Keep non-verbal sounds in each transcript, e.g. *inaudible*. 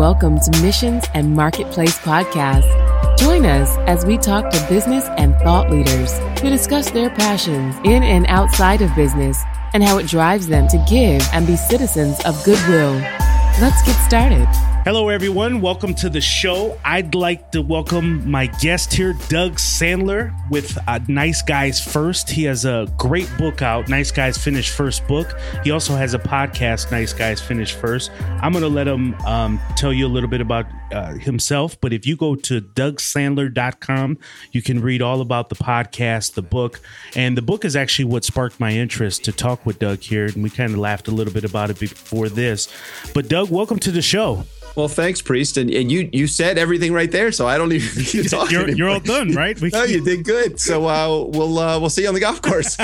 welcome to Missions and Marketplace Podcast. Join us as we talk to business and thought leaders to discuss their passions in and outside of business and how it drives them to give and be citizens of goodwill. Let's get started. Hello, everyone. Welcome to the show. I'd like to welcome my guest here, Doug Sandler, with uh, Nice Guys First. He has a great book out, Nice Guys Finish First book. He also has a podcast, Nice Guys Finish First. I'm going to let him um, tell you a little bit about uh, himself, but if you go to DougSandler.com, you can read all about the podcast, the book, and the book is actually what sparked my interest to talk with Doug here. And we kind of laughed a little bit about it before this. But, Doug, welcome to the show. Well, thanks, priest, and, and you you said everything right there, so I don't even need to *laughs* talk. you're, you're all done, right? We *laughs* no, you did good. So uh, we'll uh, we'll see you on the golf *laughs* course.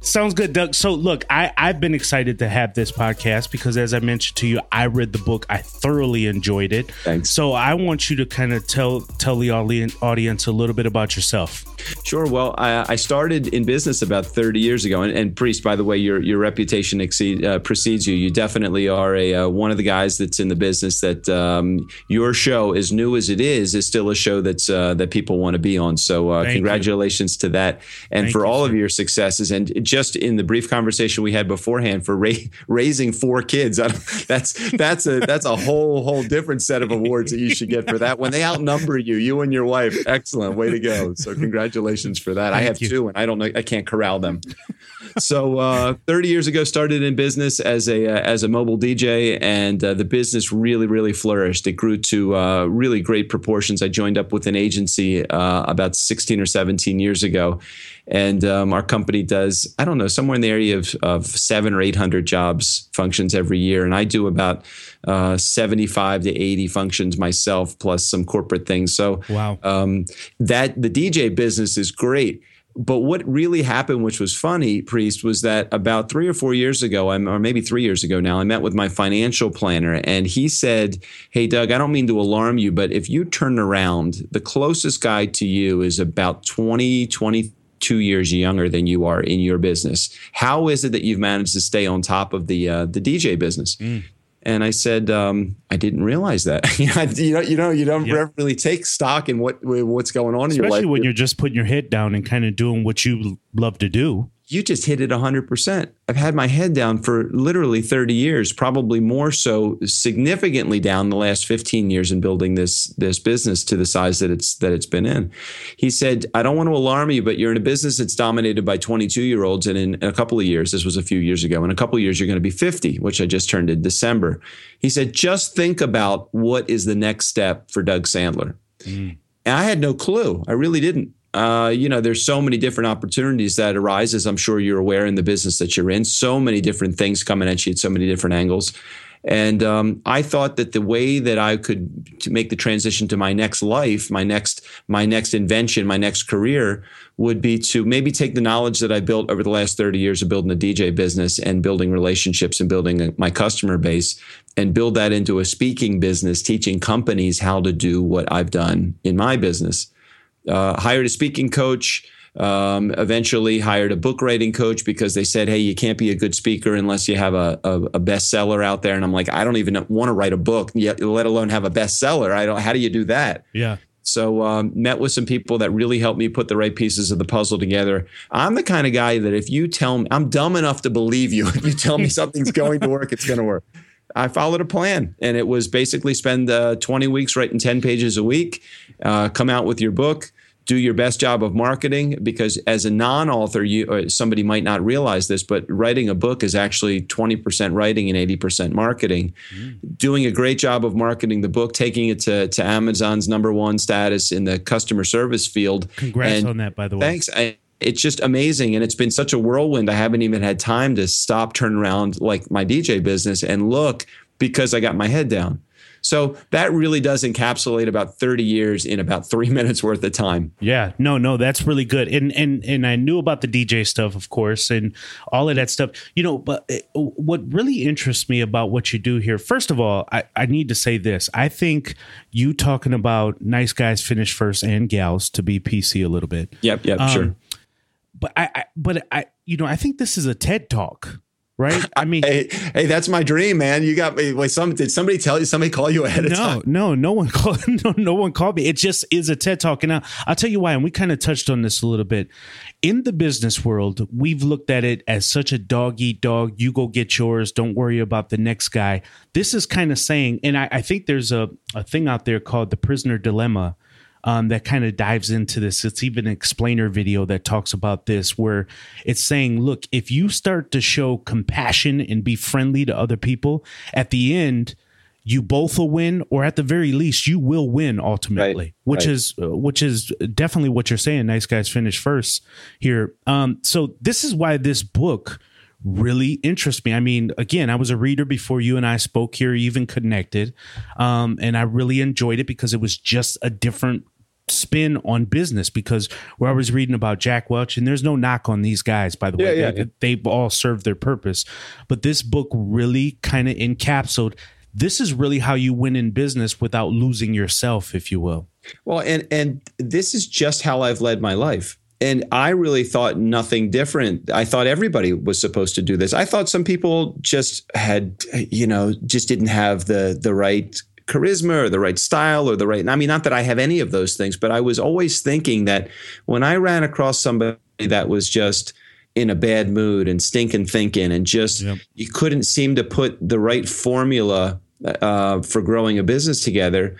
Sounds good, Doug. So look, I I've been excited to have this podcast because, as I mentioned to you, I read the book. I thoroughly enjoyed it. Thanks. So I want you to kind of tell tell the audience a little bit about yourself. Sure. Well, I, I started in business about 30 years ago, and, and priest, by the way, your your reputation exceed, uh, precedes you. You definitely are a uh, one of the guys that's in the business that um, your show, as new as it is, is still a show that's uh, that people want to be on. So uh, congratulations you. to that, and Thank for all of your successes. And just in the brief conversation we had beforehand for ra- raising four kids, *laughs* that's that's a that's a whole whole different set of awards that you should get for that. When they outnumber you, you and your wife, excellent, way to go. So congratulations for that. Thank I have you. two, and I don't know, I can't corral them. so uh, 30 years ago, started in business as a uh, as a mobile DJ, and uh, the business really really flourished. It grew to uh, really great proportions. I joined up with an agency uh, about 16 or 17 years ago, and um, our company does I don't know somewhere in the area of of seven or eight hundred jobs functions every year, and I do about uh, 75 to 80 functions myself, plus some corporate things. So wow, um, that the DJ business is great but what really happened, which was funny, Priest, was that about three or four years ago, or maybe three years ago now, I met with my financial planner and he said, Hey, Doug, I don't mean to alarm you, but if you turn around, the closest guy to you is about 20, 22 years younger than you are in your business. How is it that you've managed to stay on top of the, uh, the DJ business? Mm. And I said, um, I didn't realize that. *laughs* you know, you know, you don't yeah. really take stock in what what's going on Especially in your life. Especially when you're just putting your head down and kind of doing what you love to do you just hit it 100%. I've had my head down for literally 30 years, probably more so significantly down the last 15 years in building this this business to the size that it's that it's been in. He said, "I don't want to alarm you, but you're in a business that's dominated by 22-year-olds and in a couple of years, this was a few years ago, in a couple of years you're going to be 50, which I just turned in December." He said, "Just think about what is the next step for Doug Sandler." Mm. And I had no clue. I really didn't uh, you know, there's so many different opportunities that arise, as I'm sure you're aware in the business that you're in. So many different things coming at you at so many different angles. And um, I thought that the way that I could make the transition to my next life, my next my next invention, my next career, would be to maybe take the knowledge that I built over the last 30 years of building a DJ business and building relationships and building my customer base, and build that into a speaking business, teaching companies how to do what I've done in my business uh, hired a speaking coach. Um, eventually hired a book writing coach because they said, "Hey, you can't be a good speaker unless you have a, a, a bestseller out there." And I'm like, I don't even want to write a book, yet, let alone have a bestseller. I don't. How do you do that? Yeah. So um, met with some people that really helped me put the right pieces of the puzzle together. I'm the kind of guy that if you tell me, I'm dumb enough to believe you. *laughs* If you tell me something's going to work, it's going to work. I followed a plan, and it was basically spend uh, 20 weeks writing 10 pages a week, uh, come out with your book, do your best job of marketing because as a non-author you somebody might not realize this but writing a book is actually 20% writing and 80% marketing. Mm. doing a great job of marketing the book taking it to, to amazon's number one status in the customer service field. Congrats and on that by the way. thanks. I, it's just amazing and it's been such a whirlwind i haven't even had time to stop turn around like my dj business and look because i got my head down so that really does encapsulate about 30 years in about three *laughs* minutes worth of time. Yeah, no, no, that's really good. And and and I knew about the DJ stuff, of course, and all of that stuff. You know, but uh, what really interests me about what you do here, first of all, I, I need to say this. I think you talking about nice guys finish first and gals to be PC a little bit. Yep, yep, um, sure. But I, I but I you know, I think this is a TED talk right? *laughs* I mean, hey, hey, that's my dream, man. You got me. Wait, some did somebody tell you? Somebody call you ahead of no, time? No, no one *laughs* called. No, no one called me. It just is a TED talk, and I'll tell you why. And we kind of touched on this a little bit. In the business world, we've looked at it as such a dog eat dog. You go get yours. Don't worry about the next guy. This is kind of saying, and I, I think there's a, a thing out there called the prisoner dilemma um, that kind of dives into this. It's even an explainer video that talks about this, where it's saying, look, if you start to show compassion and be friendly to other people, at the end, you both will win, or at the very least, you will win ultimately. Right. Which right. is which is definitely what you're saying. Nice guys finish first here. Um, so this is why this book really interests me. I mean, again, I was a reader before you and I spoke here, even connected, um, and I really enjoyed it because it was just a different spin on business because we're always reading about Jack Welch, and there's no knock on these guys, by the way. Yeah, they, yeah. They've all served their purpose. But this book really kind of encapsulated this is really how you win in business without losing yourself, if you will. Well, and and this is just how I've led my life. And I really thought nothing different. I thought everybody was supposed to do this. I thought some people just had, you know, just didn't have the the right charisma or the right style or the right. I mean, not that I have any of those things, but I was always thinking that when I ran across somebody that was just in a bad mood and stinking thinking and just yep. you couldn't seem to put the right formula uh, for growing a business together.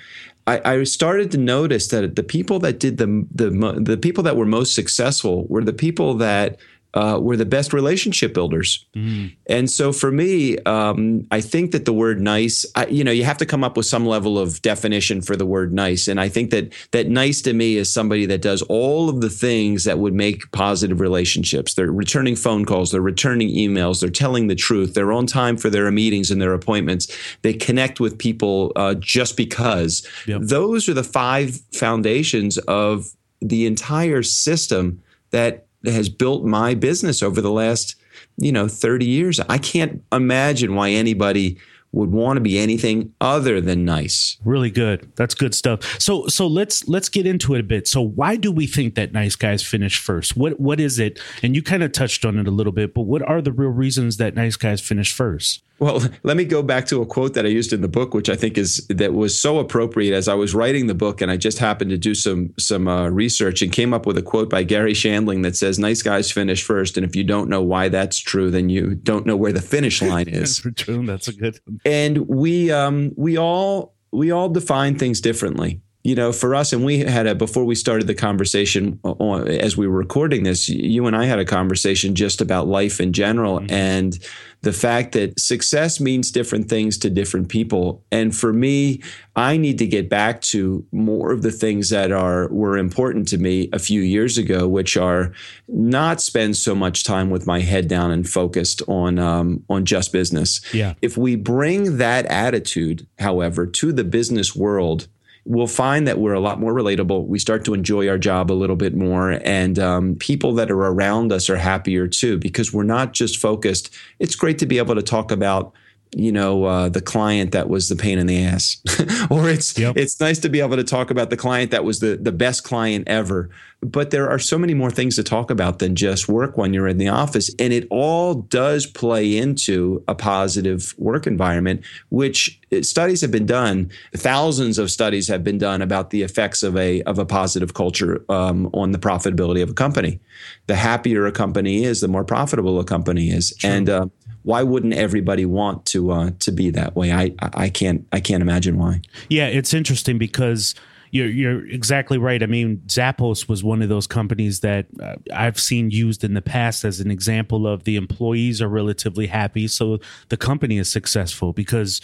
I, I, started to notice that the people that did the the the people that were most successful were the people that uh, were the best relationship builders. Mm. And so for me, um, I think that the word nice, I, you know, you have to come up with some level of definition for the word nice. And I think that that nice to me is somebody that does all of the things that would make positive relationships. They're returning phone calls, they're returning emails, they're telling the truth, they're on time for their meetings and their appointments. They connect with people uh, just because. Yep. Those are the five foundations of the entire system that has built my business over the last, you know, 30 years. I can't imagine why anybody would want to be anything other than nice. Really good. That's good stuff. So so let's let's get into it a bit. So why do we think that nice guys finish first? What what is it? And you kind of touched on it a little bit, but what are the real reasons that nice guys finish first? Well, *laughs* let me go back to a quote that I used in the book, which I think is that was so appropriate as I was writing the book, and I just happened to do some some uh, research and came up with a quote by Garry Shandling that says, "Nice guys finish first, and if you don't know why that's true, then you don't know where the finish line *laughs* is." true. That's a good. One. And we um, we all we all define things differently you know, for us, and we had a before we started the conversation on, as we were recording this, you and I had a conversation just about life in general mm-hmm. and the fact that success means different things to different people. And for me, I need to get back to more of the things that are were important to me a few years ago, which are not spend so much time with my head down and focused on um, on just business. Yeah. If we bring that attitude, however, to the business world we'll find that we're a lot more relatable. We start to enjoy our job a little bit more, and um, people that are around us are happier too because we're not just focused. It's great to be able to talk about you know uh, the client that was the pain in the ass. *laughs* Or it's yep. it's nice to be able to talk about the client that was the the best client ever. But there are so many more things to talk about than just work when you're in the office. And it all does play into a positive work environment which uh, studies have been done. Thousands of studies have been done about the effects of a of a positive culture um, on the profitability of a company. The happier a company is the more profitable a company is. And uh, why wouldn't everybody want to uh, to be that way? I I can't I can't imagine why. Yeah, it's interesting because you're you're exactly right. I mean, Zappos was one of those companies that uh, I've seen used in the past as an example of the employees are relatively happy, so the company is successful because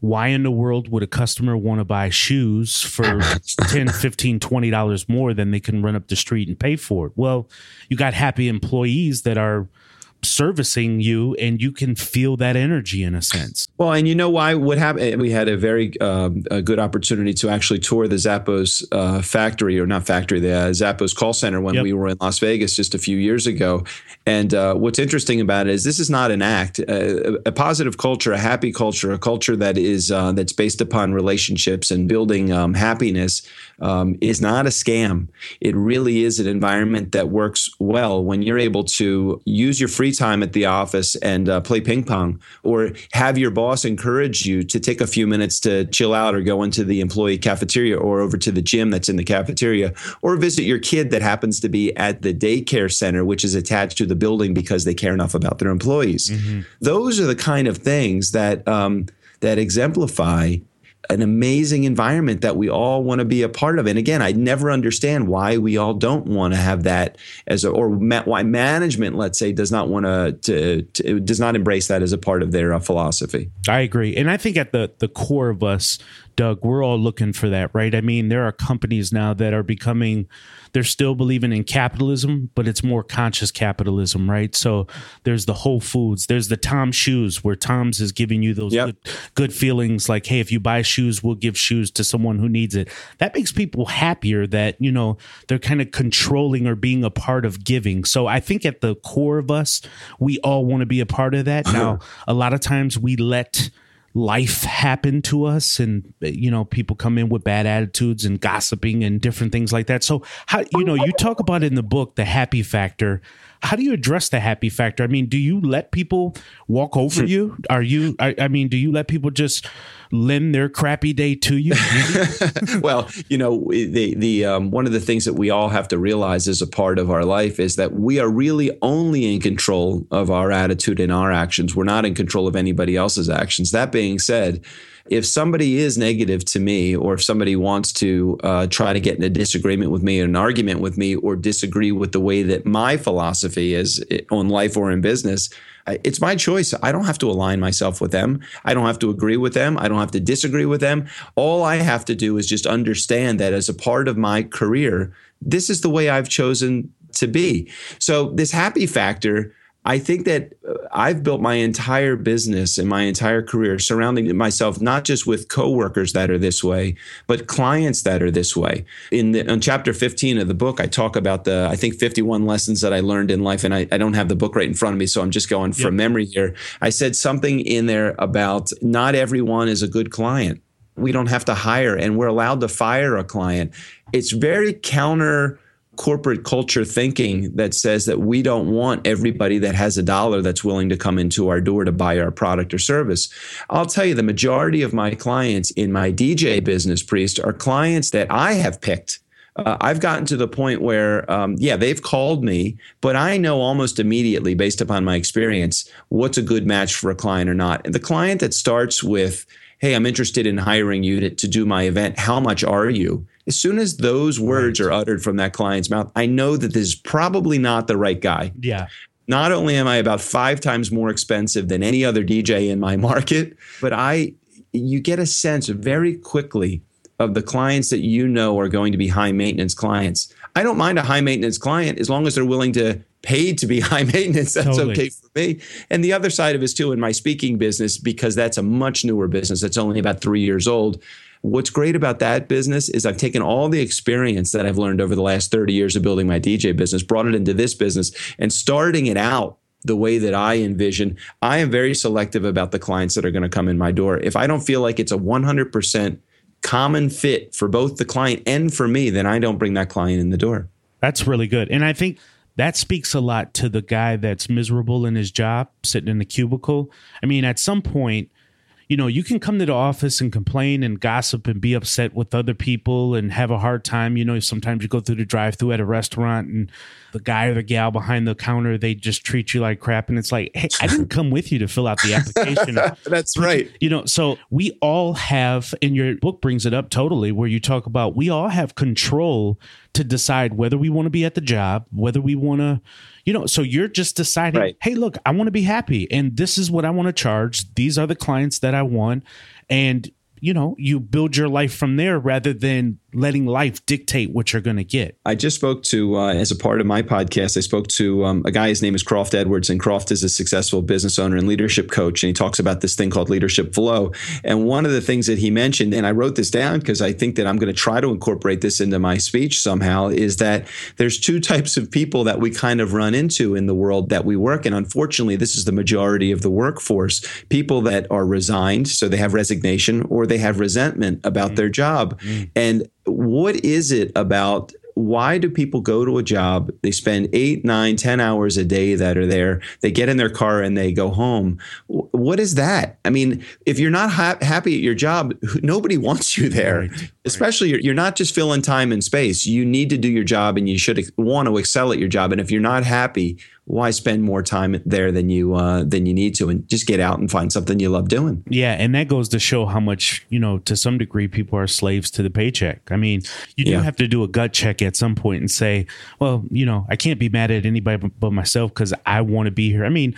why in the world would a customer want to buy shoes for *laughs* 10 15 20 dollars more than they can run up the street and pay for it well you got happy employees that are servicing you and you can feel that energy in a sense. Well, and you know why? What happened? We had a very um, a good opportunity to actually tour the Zappos uh, factory, or not factory, the uh, Zappos call center when yep. we were in Las Vegas just a few years ago. And uh, what's interesting about it is this is not an act. Uh, a positive culture, a happy culture, a culture that is uh, that's based upon relationships and building um, happiness um, is not a scam. It really is an environment that works well when you're able to use your free time at the office and uh, play ping pong, or have your boss encourage you to take a few minutes to chill out or go into the employee cafeteria or over to the gym that's in the cafeteria, or visit your kid that happens to be at the daycare center, which is attached to the building because they care enough about their employees. Mm-hmm. Those are the kind of things that um, that exemplify an amazing environment that we all want to be a part of. And again, I never understand why we all don't want to have that as a, or ma- why management, let's say, does not want to, to, to, does not embrace that as a part of their uh, philosophy. I agree. And I think at the, the core of us, Doug, we're all looking for that, right? I mean, there are companies now that are becoming, they're still believing in capitalism, but it's more conscious capitalism, right? So there's the Whole Foods, there's the Tom Shoes, where Tom's is giving you those yep. good, good feelings like, hey, if you buy shoes, we'll give shoes to someone who needs it. That makes people happier that, you know, they're kind of controlling or being a part of giving. So I think at the core of us, we all want to be a part of that. *laughs* now, a lot of times we let, life happen to us and you know people come in with bad attitudes and gossiping and different things like that. So how you know you talk about in the book the happy factor how do you address the happy factor i mean do you let people walk over you are you I, I mean do you let people just lend their crappy day to you? *laughs* well, you know, the the um, one of the things that we all have to realize as a part of our life is that we are really only in control of our attitude and our actions. We're not in control of anybody else's actions. That being said, if somebody is negative to me, or if somebody wants to uh, try to get in a disagreement with me, or an argument with me, or disagree with the way that my philosophy is eh, on life or in business, it's my choice. I don't have to align myself with them. I don't have to agree with them. I don't have to disagree with them. All I have to do is just understand that as a part of my career, this is the way I've chosen to be. So, this happy factor I think that uh, I've built my entire business and my entire career surrounding myself not just with coworkers that are this way, but clients that are this way. In, the, in chapter 15 of the book, I talk about the, I think, 51 lessons that I learned in life. And I, I don't have the book right in front of me, so I'm just going from yep. memory here. I said something in there about not everyone is a good client. We don't have to hire and we're allowed to fire a client. It's very counter corporate culture thinking that says that we don't want everybody that has a dollar that's willing to come into our door to buy our product or service. I'll tell you, the majority of my clients in my DJ business, Priest, are clients that I have picked. Uh, I've gotten to the point where, um, yeah, they've called me, but I know almost immediately, based upon my experience, what's a good match for a client or not. And the client that starts with, hey, I'm interested in hiring you to, to do my event. How much are you? As soon as those words right. are uttered from that client's mouth, I know that this is probably not the right guy. Yeah. Not only am I about five times more expensive than any other DJ in my *laughs* market, but I you get a sense very quickly of the clients that you know are going to be high maintenance clients. I don't mind a high maintenance client as long as they're willing to pay to be *laughs* high maintenance. That's totally. okay for me. And the other side of it is too in my speaking business, because that's a much newer business. that's only about three years old. What's great about that business is I've taken all the experience that I've learned over the last 30 years of building my DJ business, brought it into this business, and starting it out the way that I envision. I am very selective about the clients that are going to come in my door. If I don't feel like it's a 100% common fit for both the client and for me, then I don't bring that client in the door. That's really good. And I think that speaks a lot to the guy that's miserable in his job, sitting in the cubicle. I mean, at some point, you know, you can come to the office and complain and gossip and be upset with other people and have a hard time. You know, sometimes you go through the drive through at a restaurant and the guy or the gal behind the counter, they just treat you like crap. And it's like, hey, I didn't come with you to fill out the application. *laughs* That's right. You know, so we all have, and your book brings it up totally, where you talk about we all have control to decide whether we want to be at the job, whether we want to you know, so you're just deciding, right. hey, look, I want to be happy and this is what I want to charge. These are the clients that I want. And you know, you build your life from there rather than letting life dictate what you're going to get. I just spoke to, uh, as a part of my podcast, I spoke to um, a guy, his name is Croft Edwards, and Croft is a successful business owner and leadership coach. And he talks about this thing called leadership flow. And one of the things that he mentioned, and I wrote this down because I think that I'm going to try to incorporate this into my speech somehow, is that there's two types of people that we kind of run into in the world that we work And Unfortunately, this is the majority of the workforce people that are resigned, so they have resignation, or they have resentment about mm-hmm. their job. Mm-hmm. And what is it about why do people go to a job? They spend eight, nine, ten hours a day that are there. They get in their car and they go home. What is that? I mean, if you're not ha- happy at your job, nobody wants you there. Right, Especially. You're, you're not just filling time and space. You need to do your job, and you should want to excel at your job. And if you're not happy, why spend more time there than you uh, than you need to and just get out and find something you love doing yeah and that goes to show how much you know to some degree people are slaves to the paycheck i mean you do yeah. have to do a gut check at some point and say well you know i can't be mad at anybody but myself because i want to be here i mean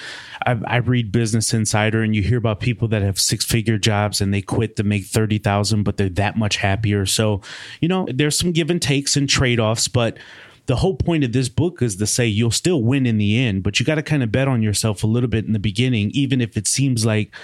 I, I, read business insider and you hear about people that have six figure jobs and they quit to make 30000 but they're that much happier so you know there's some give and takes and trade-offs but the whole point of this book is to say you'll still win in the end, but you got to kind of bet on yourself a little bit in the beginning, even if it seems like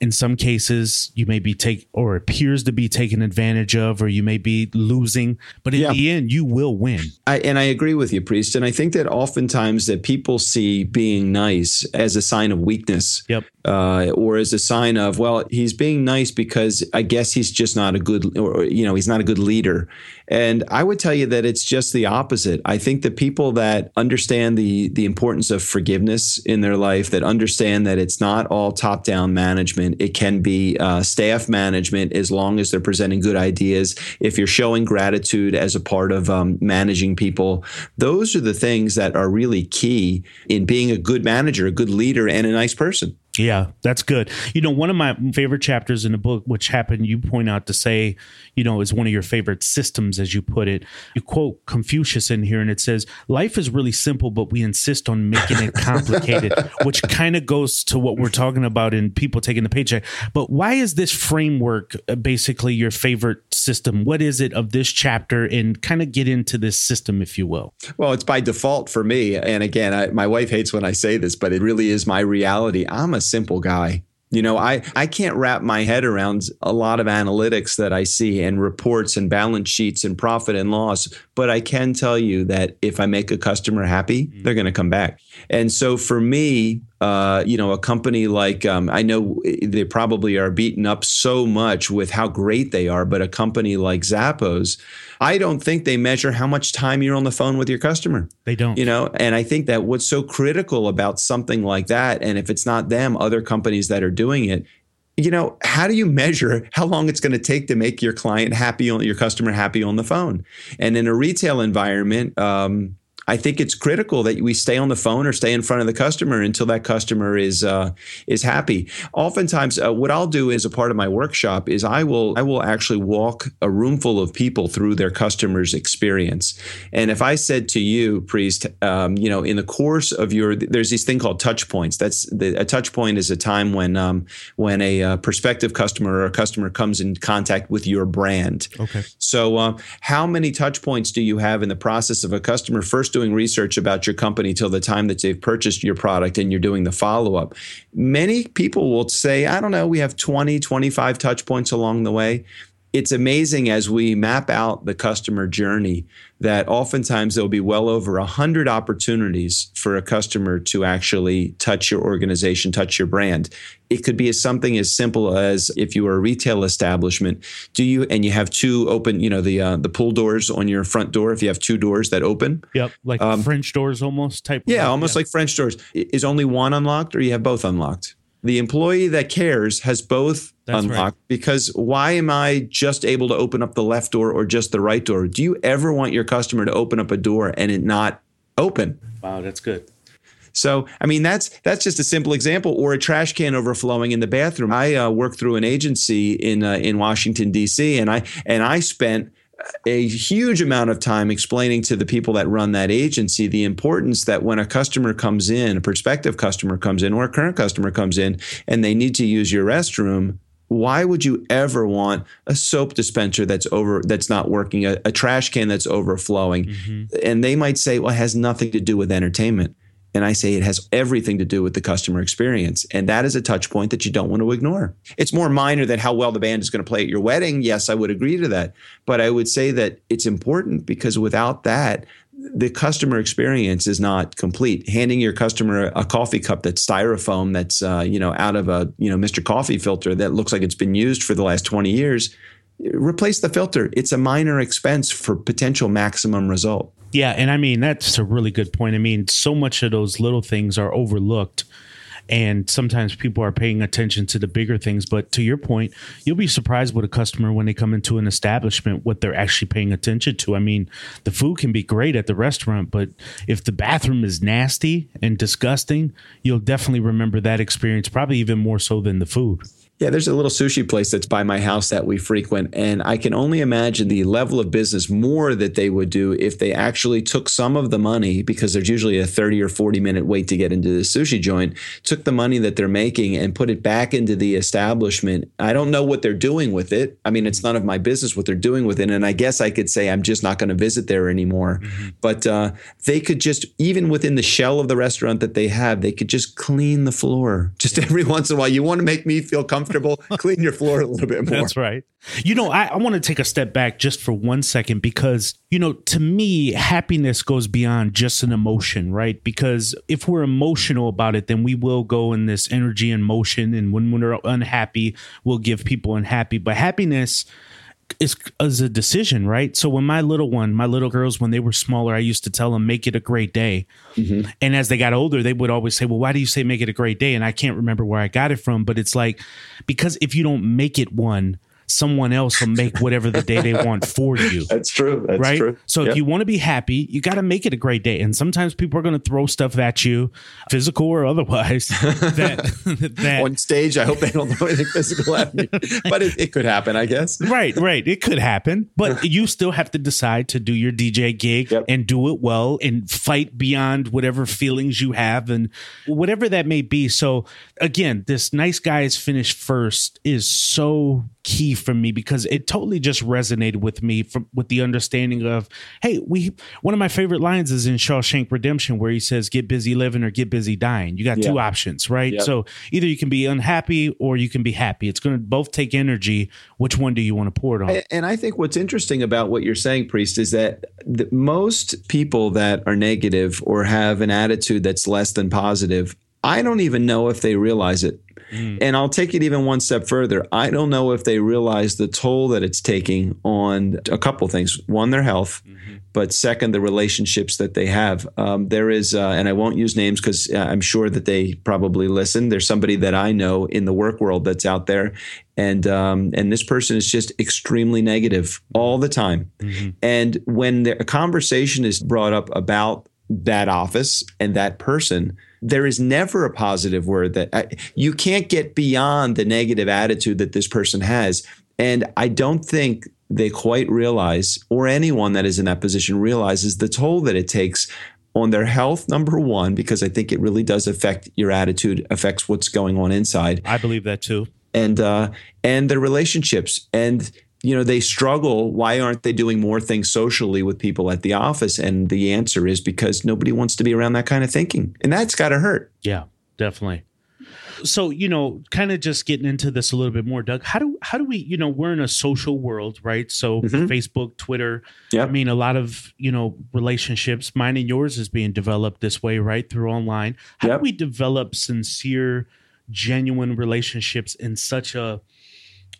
in some cases you may be take or appears to be taken advantage of, or you may be losing, but in yeah. the end you will win. I, and I agree with you, priest. And I think that oftentimes that people see being nice as a sign of weakness. Yep. Uh, or as a sign of, well, he's being nice because I guess he's just not a good, or you know, he's not a good leader. And I would tell you that it's just the opposite. I think the people that understand the the importance of forgiveness in their life, that understand that it's not all top down management, it can be uh, staff management as long as they're presenting good ideas. If you're showing gratitude as a part of um, managing people, those are the things that are really key in being a good manager, a good leader, and a nice person. Yeah, that's good. You know, one of my favorite chapters in the book, which happened, you point out to say, you know, is one of your favorite systems, as you put it. You quote Confucius in here, and it says, Life is really simple, but we insist on making it complicated, *laughs* which kind of goes to what we're talking about in people taking the paycheck. But why is this framework uh, basically your favorite system? What is it of this chapter? And kind of get into this system, if you will. Well, it's by default for me. And again, I, my wife hates when I say this, but it really is my reality. I'm a simple guy. You know, I, I can't wrap my head around a lot of analytics that I see and reports and balance sheets and profit and loss. But I can tell you that if I make a customer happy, mm-hmm. they're going to come back. And so for me, uh, you know, a company like um, I know they probably are beaten up so much with how great they are, but a company like Zappos, I don't think they measure how much time you're on the phone with your customer. They don't, you know, and I think that what's so critical about something like that, and if it's not them, other companies that are doing it, you know, how do you measure how long it's going to take to make your client happy on your customer happy on the phone? And in a retail environment, um, I think it's critical that we stay on the phone or stay in front of the customer until that customer is uh, is happy. Oftentimes, uh, what I'll do as a part of my workshop is I will I will actually walk a room full of people through their customer's experience. And if I said to you, priest, um, you know, in the course of your there's this thing called touch points. That's the, a touch point is a time when um, when a uh, prospective customer or a customer comes in contact with your brand. Okay. So, uh, how many touch points do you have in the process of a customer doing research about your company till the time that they've purchased your product and you're doing the follow up. Many people will say, I don't know, we have 20, 25 touch points along the way it's amazing as we map out the customer journey that oftentimes there'll be well over 100 opportunities for a customer to actually touch your organization, touch your brand. It could be as something as simple as if you are a retail establishment, do you and you have two open, you know, the uh, the pull doors on your front door. If you have two doors that open, yep, like um, French doors almost type. Yeah, almost yeah. like French doors. Is only one unlocked, or you have both unlocked? The employee that cares has both That's unlocked right. because why am I just able to open up the left door or just the right door? Do you ever want your customer to open up a door and it not open? Wow, that's good. So, I mean, that's that's just a simple example, or a trash can overflowing in the bathroom. I uh, work through an agency in uh, in Washington D.C. and I and I spent a huge amount of time explaining to the people that run that agency the importance that when a customer comes in, a prospective customer comes in, or a current customer comes in, and they need to use your restroom, why would you ever want a soap dispenser that's over that's not working a, a trash can that's overflowing mm-hmm. and they might say well it has nothing to do with entertainment and I say it has everything to do with the customer experience. And that is a touch point that you don't want to ignore. It's more minor than how well the band is going to play at your wedding. Yes, I would agree to that. But I would say that it's important because without that, the customer experience is not complete. Handing your customer a coffee cup that's styrofoam, that's uh, you know out of a you know Mr. Coffee filter that looks like it's been used for the last twenty years, replace the filter. It's a minor expense for potential maximum result. Yeah, and I mean that's a really good point. I mean, so much of those little things are overlooked and sometimes people are paying attention to the bigger things. But to your point you'll be surprised with a customer when they come into an establishment what they're actually paying attention to. I mean the food can be great at the restaurant but if the bathroom is nasty and disgusting you'll definitely remember that experience probably even more so than the food yeah, there's a little sushi place that's by my house that we frequent. And I can only imagine the level of business more that they would do if they actually took some of the money, because there's usually a 30 or 40 minute wait to get into the sushi joint, took the money that they're making and put it back into the establishment. I don't know what they're doing with it. I mean, it's none of my business what they're doing with it. And I guess I could say I'm just not going to visit there anymore. Mm-hmm. But uh, they could just, even within the shell of the restaurant that they have, they could just clean the floor just every once in a while. You want to make me feel comfortable comfortable, *laughs* clean your floor a little bit more. That's right. You know, I, I want to take a step back just for one second because, you know, to me, happiness goes beyond just an emotion, right? Because if we're emotional about it, then we will go in this energy and motion. And when we're unhappy, we'll give people unhappy. But happiness, is as a decision, right? So when my little one, my little girls, when they were smaller, I used to tell them, make it a great day. Mm-hmm. And as they got older, they would always say, well, why do you say make it a great day? And I can't remember where I got it from, but it's like, because if you don't make it one, someone else will make whatever the day they want for you. *laughs* That's true. That's right? true. So yep. if you want to be happy, you got to make it a great day. And sometimes people are going to throw stuff at you, physical or otherwise. *laughs* that, that on stage, I hope they don't throw anything physical at me, *laughs* but it, it, could happen, I guess. Right, right. It could happen, but you still have to decide to do your DJ gig yep. and do it well and fight beyond whatever feelings you have and whatever that may be. So again, this nice guys finish first is so key for me because it totally just resonated with me from with the understanding of hey we one of my favorite lines is in Shawshank Redemption where he says get busy living or get busy dying. You got yeah. two options right? Yep. so either you can be unhappy or you can be happy. It's going to both take energy. Which one do you want to pour it on? And I think what's interesting about what you're saying priest is that the, most people that are negative or have an attitude that's less than positive I don't even know if they realize it Mm. And I'll take it even one step further. I don't know if they realize the toll that it's taking on a couple things. One, their health, mm-hmm. but second, the relationships that they have. Um, there is, uh, and I won't use names because uh, I'm sure that they probably listen. There's somebody that I know in the work world that's out there, and um, and this person is just extremely negative all the time. Mm-hmm. And when the, a conversation is brought up about that office and that person there is never a positive word that I, you can't get beyond the negative attitude that this person has. And I don't think they quite realize, or anyone that is in that position realizes the toll that it takes on their health, number one, because I think it really does affect your attitude, affects what's going on inside. I believe that too. And uh, and their relationships. And you know, they struggle. Why aren't they doing more things socially with people at the office? And the answer is because nobody wants to be around that kind of thinking. And that's got to hurt. Yeah, definitely. So, you know, kind of just getting into this a little bit more, Doug, how do how do we, you know, we're in a social world, right? So mm-hmm. Facebook, Twitter, yep. I mean, a lot of, you know, relationships, mine and yours is being developed this way, right? Through online. How yep. do we develop sincere, genuine relationships in such a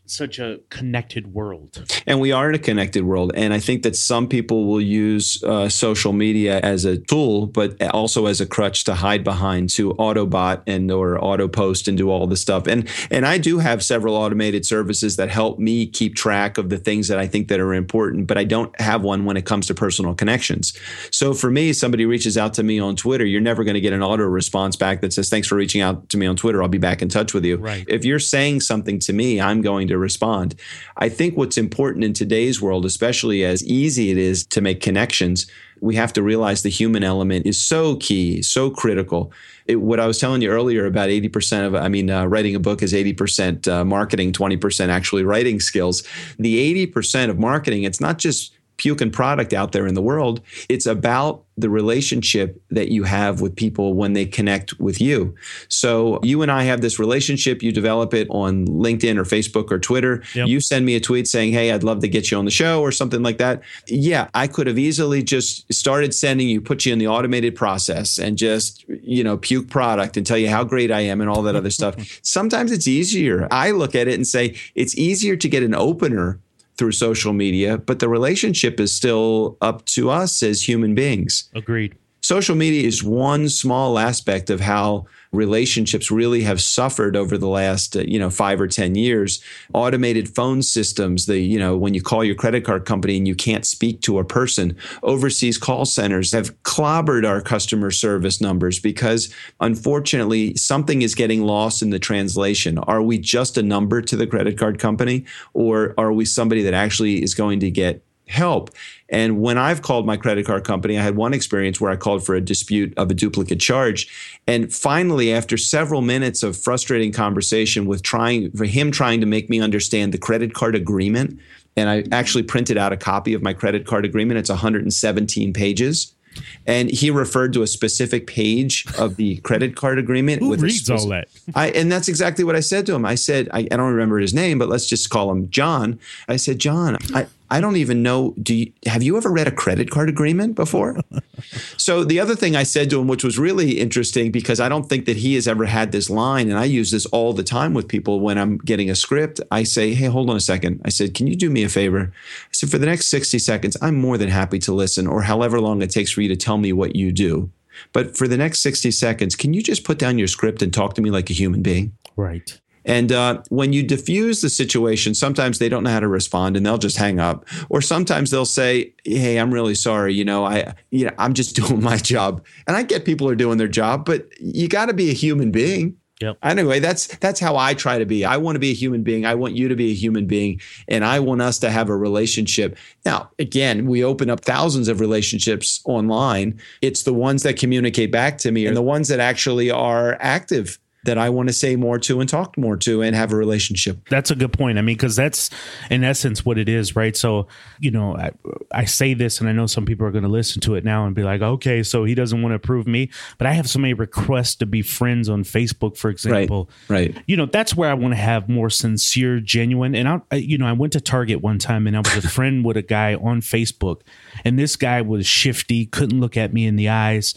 such a connected world. And we are in a connected world. And I think that some people will use uh, social media as a tool, but also as a crutch to hide behind to autobot and or auto post and do all this stuff. And and I do have several automated services that help me keep track of the things that I think that are important, but I don't have one when it comes to personal connections. So for me, somebody reaches out to me on Twitter, you're never going to get an auto response back that says, Thanks for reaching out to me on Twitter. I'll be back in touch with you. Right. If you're saying something to me, I'm going to respond. I think what's important in today's world, especially as easy it is to make connections, we have to realize the human element is so key, so critical. It, what I was telling you earlier about 80% of, I mean, uh, writing a book is 80% uh, marketing, 20% actually writing skills. The 80% of marketing, it's not just puking product out there in the world. It's about the relationship that you have with people when they connect with you. So you and I have this relationship. You develop it on LinkedIn or Facebook or Twitter. Yep. You send me a tweet saying, Hey, I'd love to get you on the show or something like that. Yeah, I could have easily just started sending you, put you in the automated process and just, you know, puke product and tell you how great I am and all that other stuff. *laughs* Sometimes it's easier. I look at it and say, it's easier to get an opener through social media, but the relationship is still up to us as human beings. Agreed. Social media is one small aspect of how relationships really have suffered over the last uh, you know 5 or 10 years. Automated phone systems the you know when you call your credit card company and you can't speak to a person overseas call centers have clobbered our customer service numbers because unfortunately something is getting lost in the translation. Are we just a number to the credit card company or are we somebody that actually is going to get help. And when I've called my credit card company, I had one experience where I called for a dispute of a duplicate charge. And finally, after several minutes of frustrating conversation with trying for him trying to make me understand the credit card agreement, and I actually printed out a copy of my credit card agreement. It's 117 pages. And he referred to a specific page of the credit card agreement. Who with reads all that? I, and that's exactly what I said to him. I said, I, I, don't remember his name, but let's just call him John. I said, John, I, I don't even know. Do you, have you ever read a credit card agreement before? *laughs* so the other thing I said to him, which was really interesting, because I don't think that he has ever had this line, and I use this all the time with people when I'm getting a script. I say, "Hey, hold on a second. I said, "Can you do me a favor?" I said, "For the next 60 seconds, I'm more than happy to listen, or however long it takes for you to tell me what you do." But for the next 60 seconds, can you just put down your script and talk to me like a human being? Right. And uh, when you diffuse the situation, sometimes they don't know how to respond and they'll just hang up. Or sometimes they'll say, "Hey, I'm really sorry. You know, I, you know, I'm just *laughs* doing my job." And I get people are doing their job, but you got to be a human being. Yep. Anyway, that's that's how I try to be. I want to be a human being. I want you to be a human being, and I want us to have a relationship. Now, again, we open up thousands of relationships online. It's the ones that communicate back to me and the ones that actually are active that I want to say more to and talk more to and have a relationship. That's a good point. I mean, because that's in essence what it is, right? So, you know, I, I say this and I know some people are going to listen to it now and be like, okay, so he doesn't want to approve me. But I have so many requests to be friends on Facebook, for example. Right. right. You know, that's where I want to have more sincere, genuine. And I, you know, I went to Target one time and I was a *laughs* friend with a guy on Facebook. And this guy was shifty, couldn't look at me in the eyes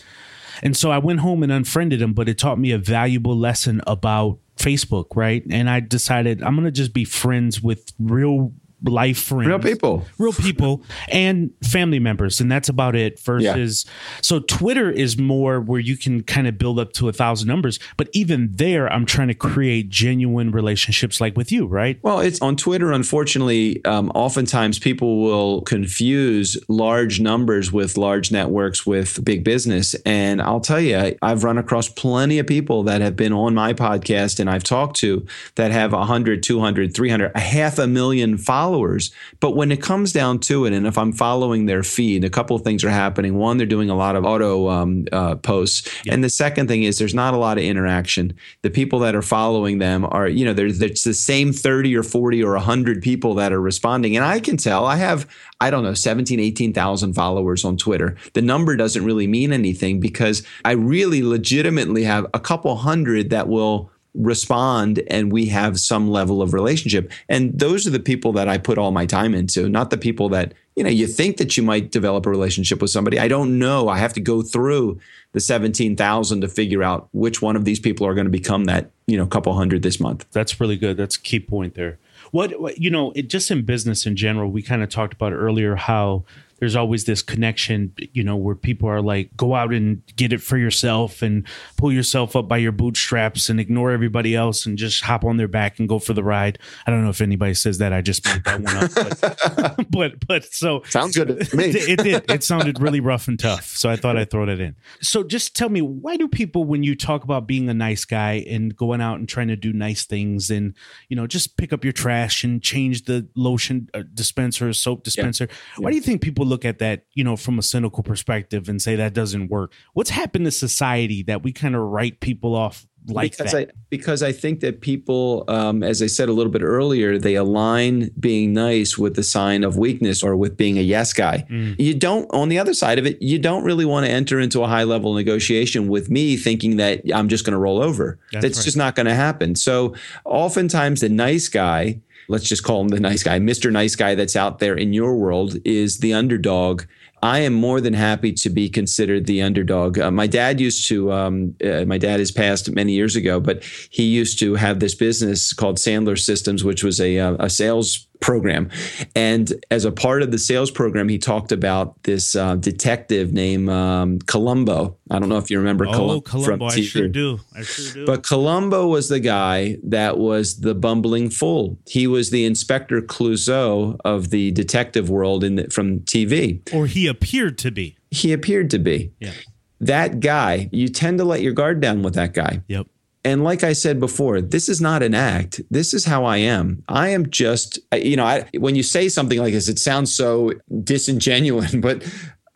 and so I went home and unfriended him, but it taught me a valuable lesson about Facebook, right? And I decided I'm going to just be friends with real life friends, real people, real people, and family members, and that's about it. Versus, yeah. so Twitter is more where you can kind of build up to a thousand numbers, but even there, I'm trying to create genuine relationships, like with you, right? Well, it's on Twitter. Unfortunately, um, oftentimes people will confuse large numbers with large networks with big business, and I'll tell you, I've run across plenty of people that have been on my podcast and I've talked to that have 100, 200, 300, a half a million followers followers. But when it comes down to it, and if I'm following their feed, a couple of things are happening. One, they're doing a lot of auto um, uh, posts, yeah. and the second thing is there's not a lot of interaction. The people that are following them are, you know, there's, there's the same 30 or 40 or 100 people that are responding, and I can tell. I have, I don't know, 17, 18,000 followers on Twitter. The number doesn't really mean anything because I really legitimately have a couple hundred that will respond and we have some level of relationship. And those are the people that I put all my time into, not the people that, you know, you think that you might develop a relationship with somebody. I don't know. I have to go through the 17,000 to figure out which one of these people are going to become that, you know, couple hundred this month. That's really good. That's key point there. What, what you know, it, just in business in general, we kind of talked about earlier how there's always this connection, you know, where people are like, go out and get it for yourself and pull yourself up by your bootstraps and ignore everybody else and just hop on their back and go for the ride. I don't know if anybody says that. I just made that one up. But, *laughs* but, but, so. Sounds good to me. It, *laughs* it did. It sounded really rough and tough. So I thought I'd throw that in. So just tell me, why do people, when you talk about being a nice guy and going out and trying to do nice things and, you know, just pick up your trash and change the lotion uh, dispenser, soap dispenser, yeah. why do you think people look at that, you know, from a cynical perspective and say that doesn't work. What's happened to society that we kind of write people off like because that? I, because I think that people, um, as I said a little bit earlier, they align being nice with the sign of weakness or with being a yes guy. Mm. You don't, on the other side of it, you don't really want to enter into a high level negotiation with me thinking that I'm just going to roll over. That's, That's right. just not going to happen. So oftentimes the nice guy let's just call him the nice guy, Mr. Nice Guy that's out there in your world is the underdog. I am more than happy to be considered the underdog. Uh, my dad used to, um, uh, my dad has passed many years ago, but he used to have this business called Sandler Systems, which was a, uh, a sales program. And as a part of the sales program, he talked about this uh, detective named um, Columbo. I don't know if you remember oh, Colum- Columbo. I sure do. I sure do. But Columbo was the guy that was the bumbling fool. He was the Inspector Clouseau of the detective world in the, from TV. Or he appeared to be. He appeared to be. Yeah. That guy, you tend to let your guard down with that guy. Yep. And like I said before, this is not an act. This is how I am. I am just, you know, I, when you say something like this, it sounds so disingenuous, *laughs* but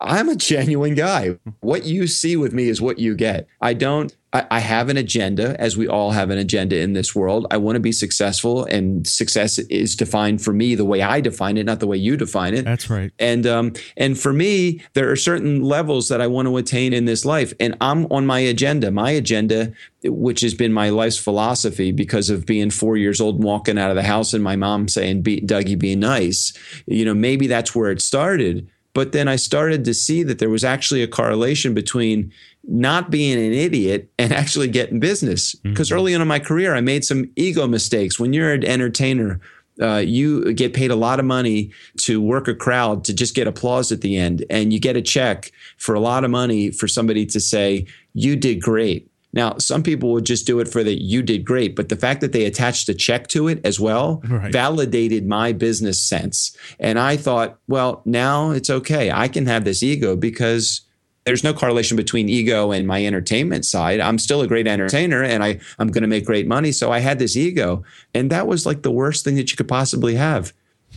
I'm a genuine guy. What you see with me is what you get. I don't, I, I, have an agenda, as we all have an agenda in this world. I want to be successful, and success is defined for me the way I define it, not the way you define it. That's right. And um, and for me, there are certain levels that I want to attain in this life, and I'm on my agenda. My agenda, which has been my life's philosophy, because of being four years old and walking out of the house, and my mom saying, be, "Dougie, be nice." You know, maybe that's where it started but then I started to see that there was actually a correlation between not being an idiot and *laughs* actually getting business. Because mm-hmm. early on in my career, I made some ego mistakes. When you're an entertainer, uh, you get paid a lot of money to work a crowd to just get applause at the end. And you get a check for a lot of money for somebody to say, You did great. Now, some people would just do it for the you did great, but the fact that they attached a check to it as well right. validated my business sense. And I thought, well, now it's okay. I can have this ego because there's no correlation between ego and my entertainment side. I'm still a great entertainer and I, I'm going to make great money. So I had this ego. And that was like the worst thing that you could possibly have.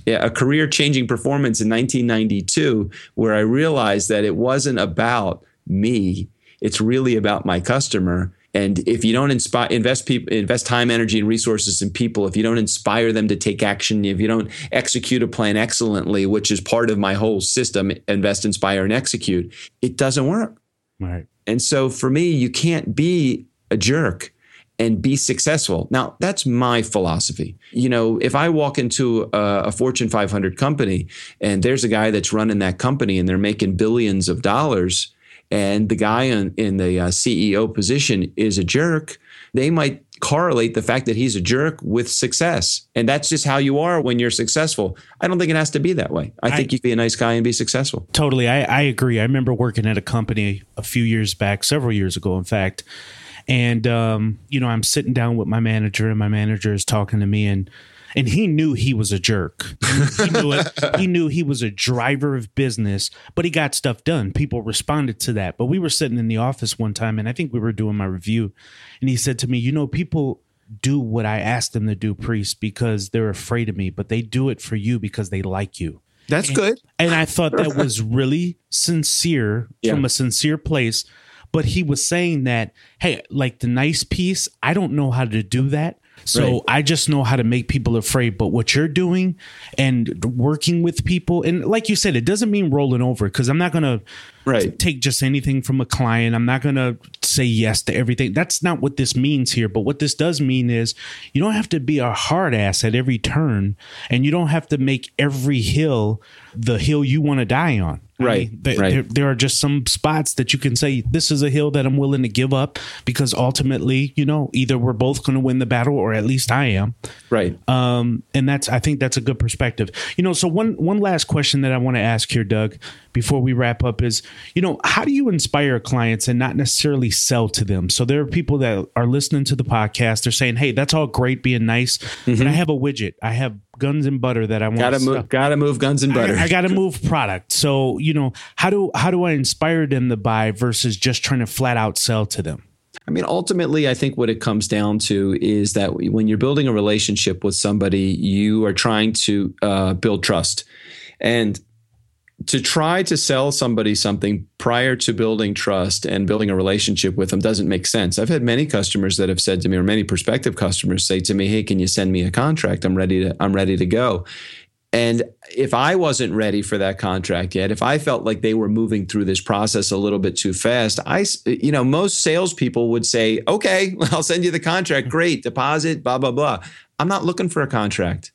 Yeah, a career changing performance in 1992, where I realized that it wasn't about me it's really about my customer. And if you don't inspire, invest people, invest time, energy, and resources in people, if you don't inspire them to take action, if you don't execute a plan excellently, which is part of my whole system, invest, inspire, and execute, it doesn't work. Right. And so for me, you can't be a jerk and be successful. Now, that's my philosophy. You know, if I walk into a, a, Fortune 500 company and there's a guy that's running that company and they're making billions of dollars, and the guy in, in the uh, CEO position is a jerk, they might correlate the fact that he's a jerk with success. And that's just how you are when you're successful. I don't think it has to be that way. I, I think you can be a nice guy and be successful. Totally. I, I agree. I remember working at a company a few years back, several years ago, in fact. And, um, you know, I'm sitting down with my manager, and my manager is talking to me, and and he knew he was a jerk. He knew it. *laughs* he knew he was a driver of business, but he got stuff done. People responded to that. But we were sitting in the office one time, and I think we were doing my review, and he said to me, "You know, people." Do what I asked them to do, priest, because they're afraid of me, but they do it for you because they like you. That's and, good. And I thought that was really sincere yeah. from a sincere place. But he was saying that, hey, like the nice piece, I don't know how to do that. So right. I just know how to make people afraid. But what you're doing and working with people, and like you said, it doesn't mean rolling over because I'm not going to right. take just anything from a client. I'm not going to say yes to everything. That's not what this means here. But what this does mean is you don't have to be a hard ass at every turn and you don't have to make every hill the hill you want to die on. Right. I mean, right. There, there, are just some spots that you can say, this is a hill that I'm willing to give up because ultimately, you know, either we're both going to win the battle or at least I am. Right. Um, and that's, I think that's a good perspective. You know, so one, one last question that I want to ask here, Doug, before we wrap up is, you know, how do you inspire clients and not necessarily sell to them? So there are people that are listening to the podcast. They're saying, hey, that's all great being nice, mm-hmm. but I have a widget. I have guns and butter that I want. Gotta move. Gotta move guns and butter. I, I gotta move product. So you know, how do how do I inspire them to buy versus just trying to flat out sell to them? I mean, ultimately, I think what it comes down to is that when you're building a relationship with somebody, you are trying to uh, build trust. And to try to sell somebody something prior to building trust and building a relationship with them doesn't make sense. I've had many customers that have said to me, or many prospective customers say to me, "Hey, can you send me a contract? I'm ready to I'm ready to go." And if I wasn't ready for that contract yet, if I felt like they were moving through this process a little bit too fast, I, you know, most salespeople would say, "Okay, *laughs* I'll send you the contract. Great deposit, blah blah blah." I'm not looking for a contract.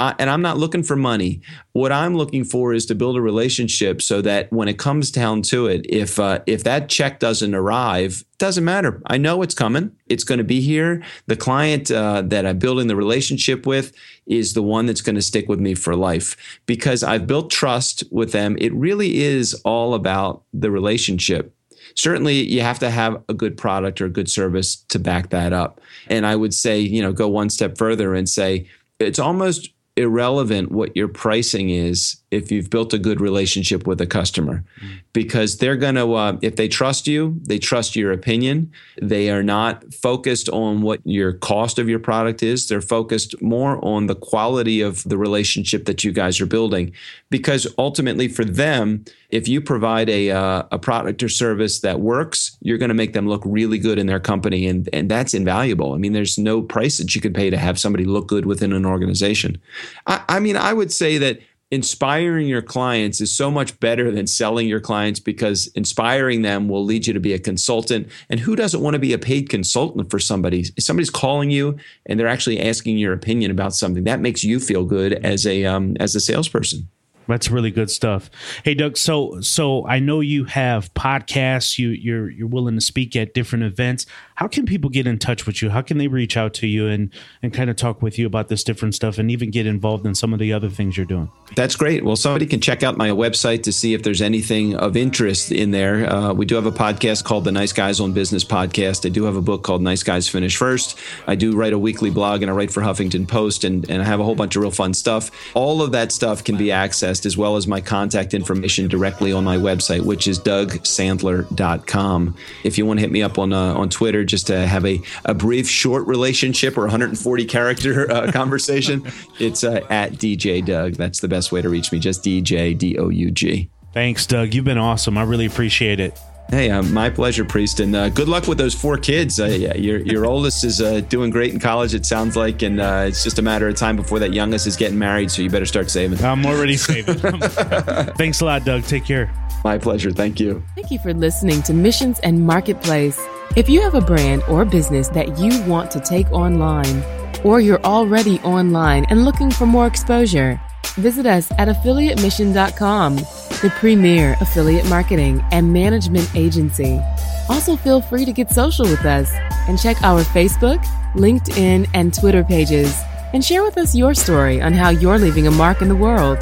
I, and I'm not looking for money. What I'm looking for is to build a relationship so that when it comes down to it, if uh, if that check doesn't arrive, doesn't matter. I know it's coming. It's going to be here. The client uh, that I'm building the relationship with is the one that's going to stick with me for life because I've built trust with them. It really is all about the relationship certainly you have to have a good product or a good service to back that up. And I would say, you know, go one step further and say it's almost irrelevant what your pricing is if you've built a good relationship with a customer. Because they're going to uh, if they trust you they trust your opinion. They are not focused on what your cost of your product is. They're focused more on the quality of the relationship that you guys are building. Because ultimately for them if you provide a, uh, a product or service that works you're going to make them look really good in their company and, and that's invaluable. I mean there's no price that you can pay to have somebody look good within an organization. I, I mean i would say that inspiring your clients is so much better than selling your clients because inspiring them will lead you to be a consultant. And who doesn't want to be a paid consultant for somebody? If somebody's calling you and they're actually asking your opinion about something, that makes you feel good as a um, as a salesperson. That's really good stuff. Hey Doug, so so I know you have podcasts, you you're you're willing to speak at different events. How can people get in touch with you? How can they reach out to you and and kind of talk with you about this different stuff and even get involved in some of the other things you're doing? That's great. Well, somebody can check out my website to see if there's anything of interest in there. Uh, we do have a podcast called the Nice Guys on Business podcast. I do have a book called Nice Guys Finish First. I do write a weekly blog and I write for Huffington Post and, and I have a whole bunch of real fun stuff. All of that stuff can be accessed as well as my contact information directly on my website, which is dougsandler.com. If you want to hit me up on uh, on Twitter just to have a, a brief, short relationship or 140 character uh, *laughs* conversation, it's uh, at DJ Doug. That's the best way to reach me, just DJ, D O U G. Thanks, Doug. You've been awesome. I really appreciate it. Hey, uh, my pleasure, Priest, and uh, good luck with those four kids. Uh, yeah, your your *laughs* oldest is uh, doing great in college. It sounds like, and uh, it's just a matter of time before that youngest is getting married. So you better start saving. I'm already saving. *laughs* Thanks a lot, Doug. Take care. My pleasure. Thank you. Thank you for listening to Missions and Marketplace. If you have a brand or business that you want to take online, or you're already online and looking for more exposure, visit us at affiliatemission.com the premier affiliate marketing and management agency. Also, feel free to get social with us and check our Facebook, LinkedIn, and Twitter pages and share with us your story on how you're leaving a mark in the world.